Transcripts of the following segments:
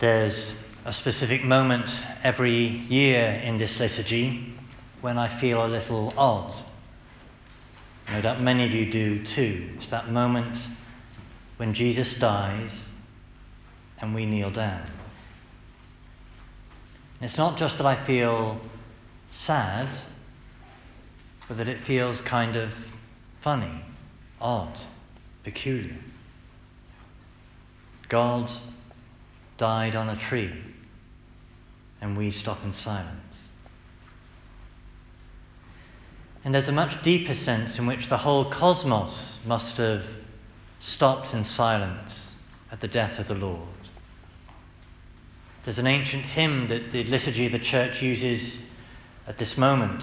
There's a specific moment every year in this liturgy when I feel a little odd. No doubt many of you do too. It's that moment when Jesus dies and we kneel down. And it's not just that I feel sad, but that it feels kind of funny, odd, peculiar. God died on a tree, and we stop in silence. And there's a much deeper sense in which the whole cosmos must have stopped in silence at the death of the Lord. There's an ancient hymn that the liturgy of the church uses at this moment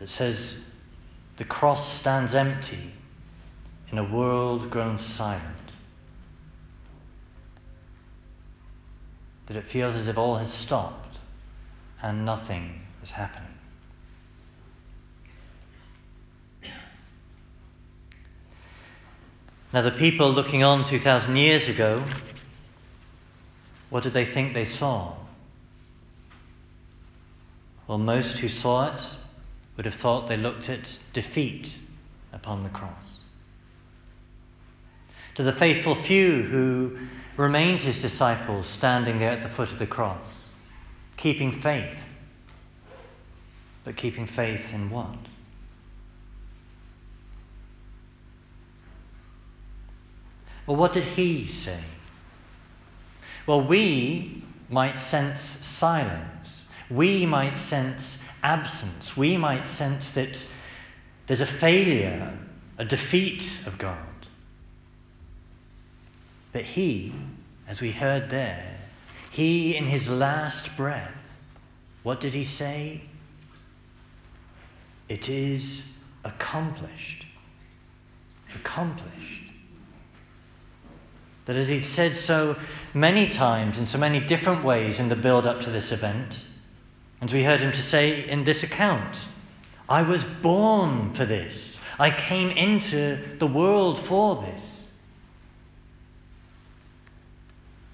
that says, The cross stands empty in a world grown silent. That it feels as if all has stopped and nothing is happening. Now, the people looking on 2,000 years ago, what did they think they saw? Well, most who saw it would have thought they looked at defeat upon the cross. To the faithful few who remained his disciples standing there at the foot of the cross, keeping faith. But keeping faith in what? Well, what did he say? Well, we might sense silence. We might sense absence. We might sense that there's a failure, a defeat of God. But he, as we heard there, he in his last breath, what did he say? It is accomplished. Accomplished that as he'd said so many times in so many different ways in the build up to this event, and we heard him to say in this account, I was born for this. I came into the world for this.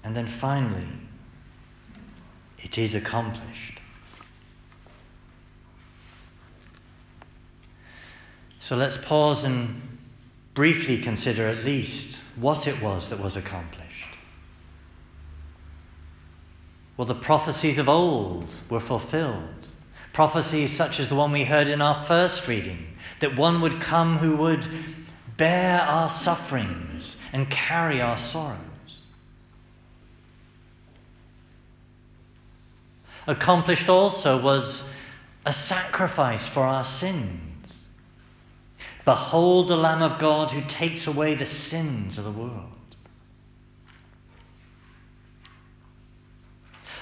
And then finally, it is accomplished. So let's pause and briefly consider at least what it was that was accomplished. Well, the prophecies of old were fulfilled. Prophecies such as the one we heard in our first reading that one would come who would bear our sufferings and carry our sorrows. Accomplished also was a sacrifice for our sins Behold the Lamb of God who takes away the sins of the world.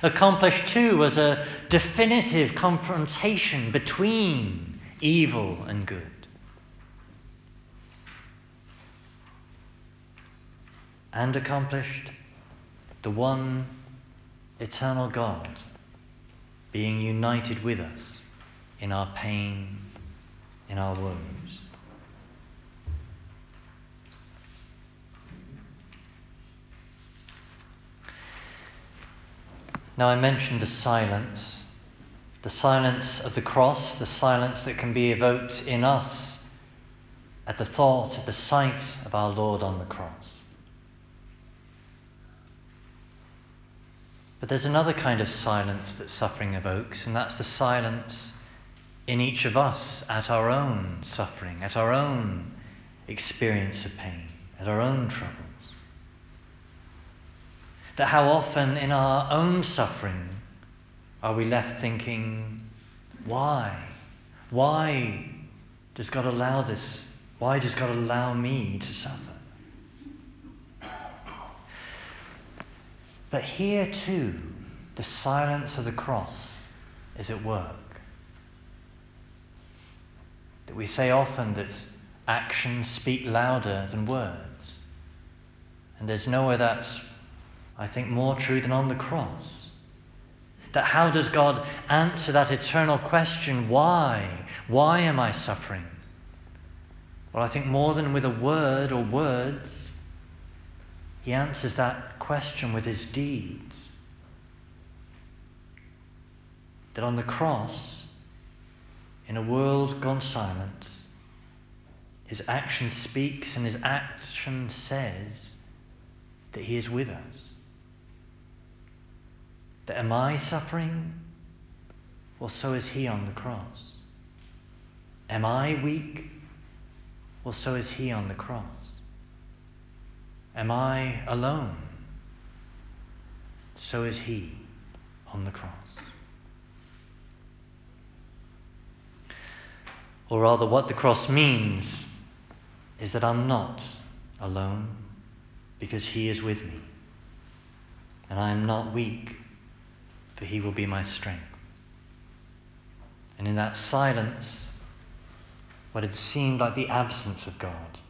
Accomplished too was a definitive confrontation between evil and good. And accomplished the one eternal God being united with us in our pain, in our wounds. Now, I mentioned the silence, the silence of the cross, the silence that can be evoked in us at the thought, at the sight of our Lord on the cross. But there's another kind of silence that suffering evokes, and that's the silence in each of us at our own suffering, at our own experience of pain, at our own troubles. that how often in our own suffering are we left thinking, why? Why does God allow this? Why does God allow me to suffer? But here too, the silence of the cross is at work. That we say often that actions speak louder than words. And there's nowhere that's I think, more true than on the cross. That how does God answer that eternal question, why? Why am I suffering? Well, I think more than with a word or words, he answers that question with his deeds. that on the cross, in a world gone silent, his action speaks and his action says that he is with us. That am I suffering? Well, so is he on the cross. Am I weak? Well, so is he on the cross. Am I alone? So is he on the cross. Or rather, what the cross means is that I'm not alone because He is with me. And I am not weak, for He will be my strength. And in that silence, what had seemed like the absence of God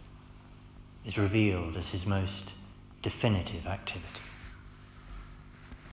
is revealed as His most definitive activity.